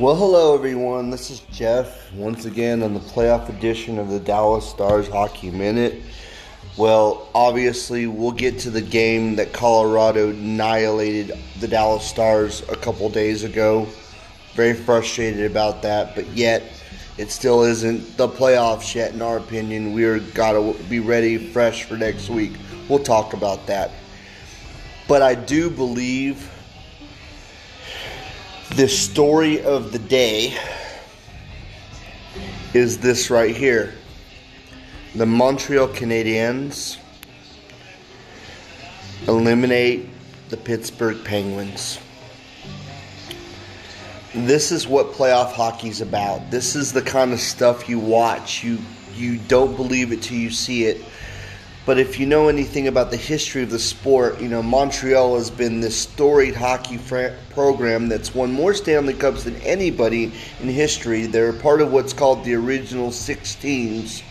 Well, hello everyone. This is Jeff once again on the playoff edition of the Dallas Stars Hockey Minute. Well, obviously, we'll get to the game that Colorado annihilated the Dallas Stars a couple days ago. Very frustrated about that, but yet it still isn't the playoffs yet, in our opinion. We're got to be ready, fresh for next week. We'll talk about that. But I do believe the story of the day is this right here. The Montreal Canadiens eliminate the Pittsburgh Penguins. This is what playoff hockey's about. This is the kind of stuff you watch. You you don't believe it till you see it. But if you know anything about the history of the sport, you know, Montreal has been this storied hockey fr- program that's won more Stanley Cups than anybody in history. They're part of what's called the original six teams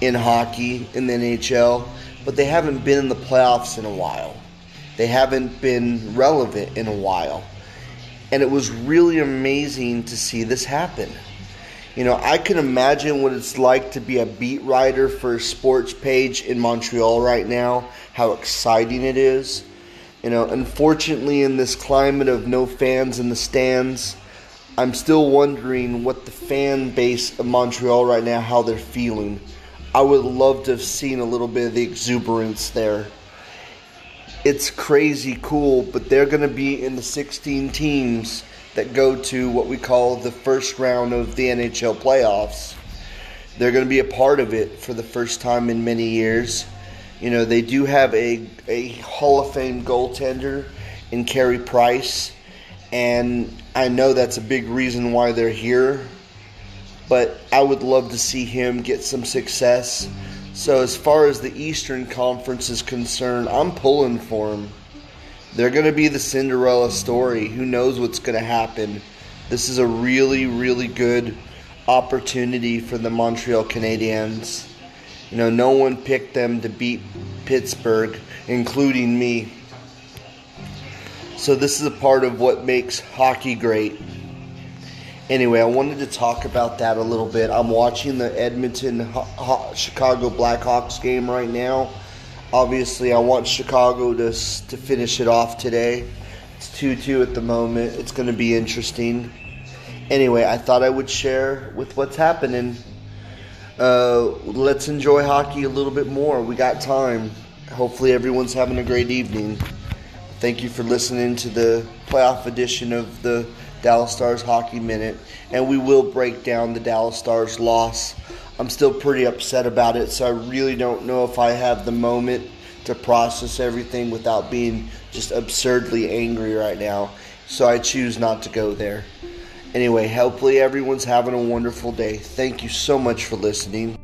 in hockey in the NHL, but they haven't been in the playoffs in a while. They haven't been relevant in a while. And it was really amazing to see this happen. You know, I can imagine what it's like to be a beat writer for a sports page in Montreal right now, how exciting it is. You know, unfortunately, in this climate of no fans in the stands, I'm still wondering what the fan base of Montreal right now, how they're feeling. I would love to have seen a little bit of the exuberance there. It's crazy cool, but they're going to be in the 16 teams that go to what we call the first round of the NHL playoffs. They're going to be a part of it for the first time in many years. You know, they do have a, a Hall of Fame goaltender in Carey Price, and I know that's a big reason why they're here. But I would love to see him get some success. So, as far as the Eastern Conference is concerned, I'm pulling for them. They're going to be the Cinderella story. Who knows what's going to happen? This is a really, really good opportunity for the Montreal Canadiens. You know, no one picked them to beat Pittsburgh, including me. So, this is a part of what makes hockey great. Anyway, I wanted to talk about that a little bit. I'm watching the Edmonton Chicago Blackhawks game right now Obviously, I want Chicago to, to finish it off today. It's 2 2 at the moment. It's going to be interesting. Anyway, I thought I would share with what's happening. Uh, let's enjoy hockey a little bit more. We got time. Hopefully, everyone's having a great evening. Thank you for listening to the playoff edition of the Dallas Stars Hockey Minute. And we will break down the Dallas Stars loss I'm still pretty upset about it, so I really don't know if I have the moment to process everything without being just absurdly angry right now. So I choose not to go there. Anyway, hopefully everyone's having a wonderful day. Thank you so much for listening.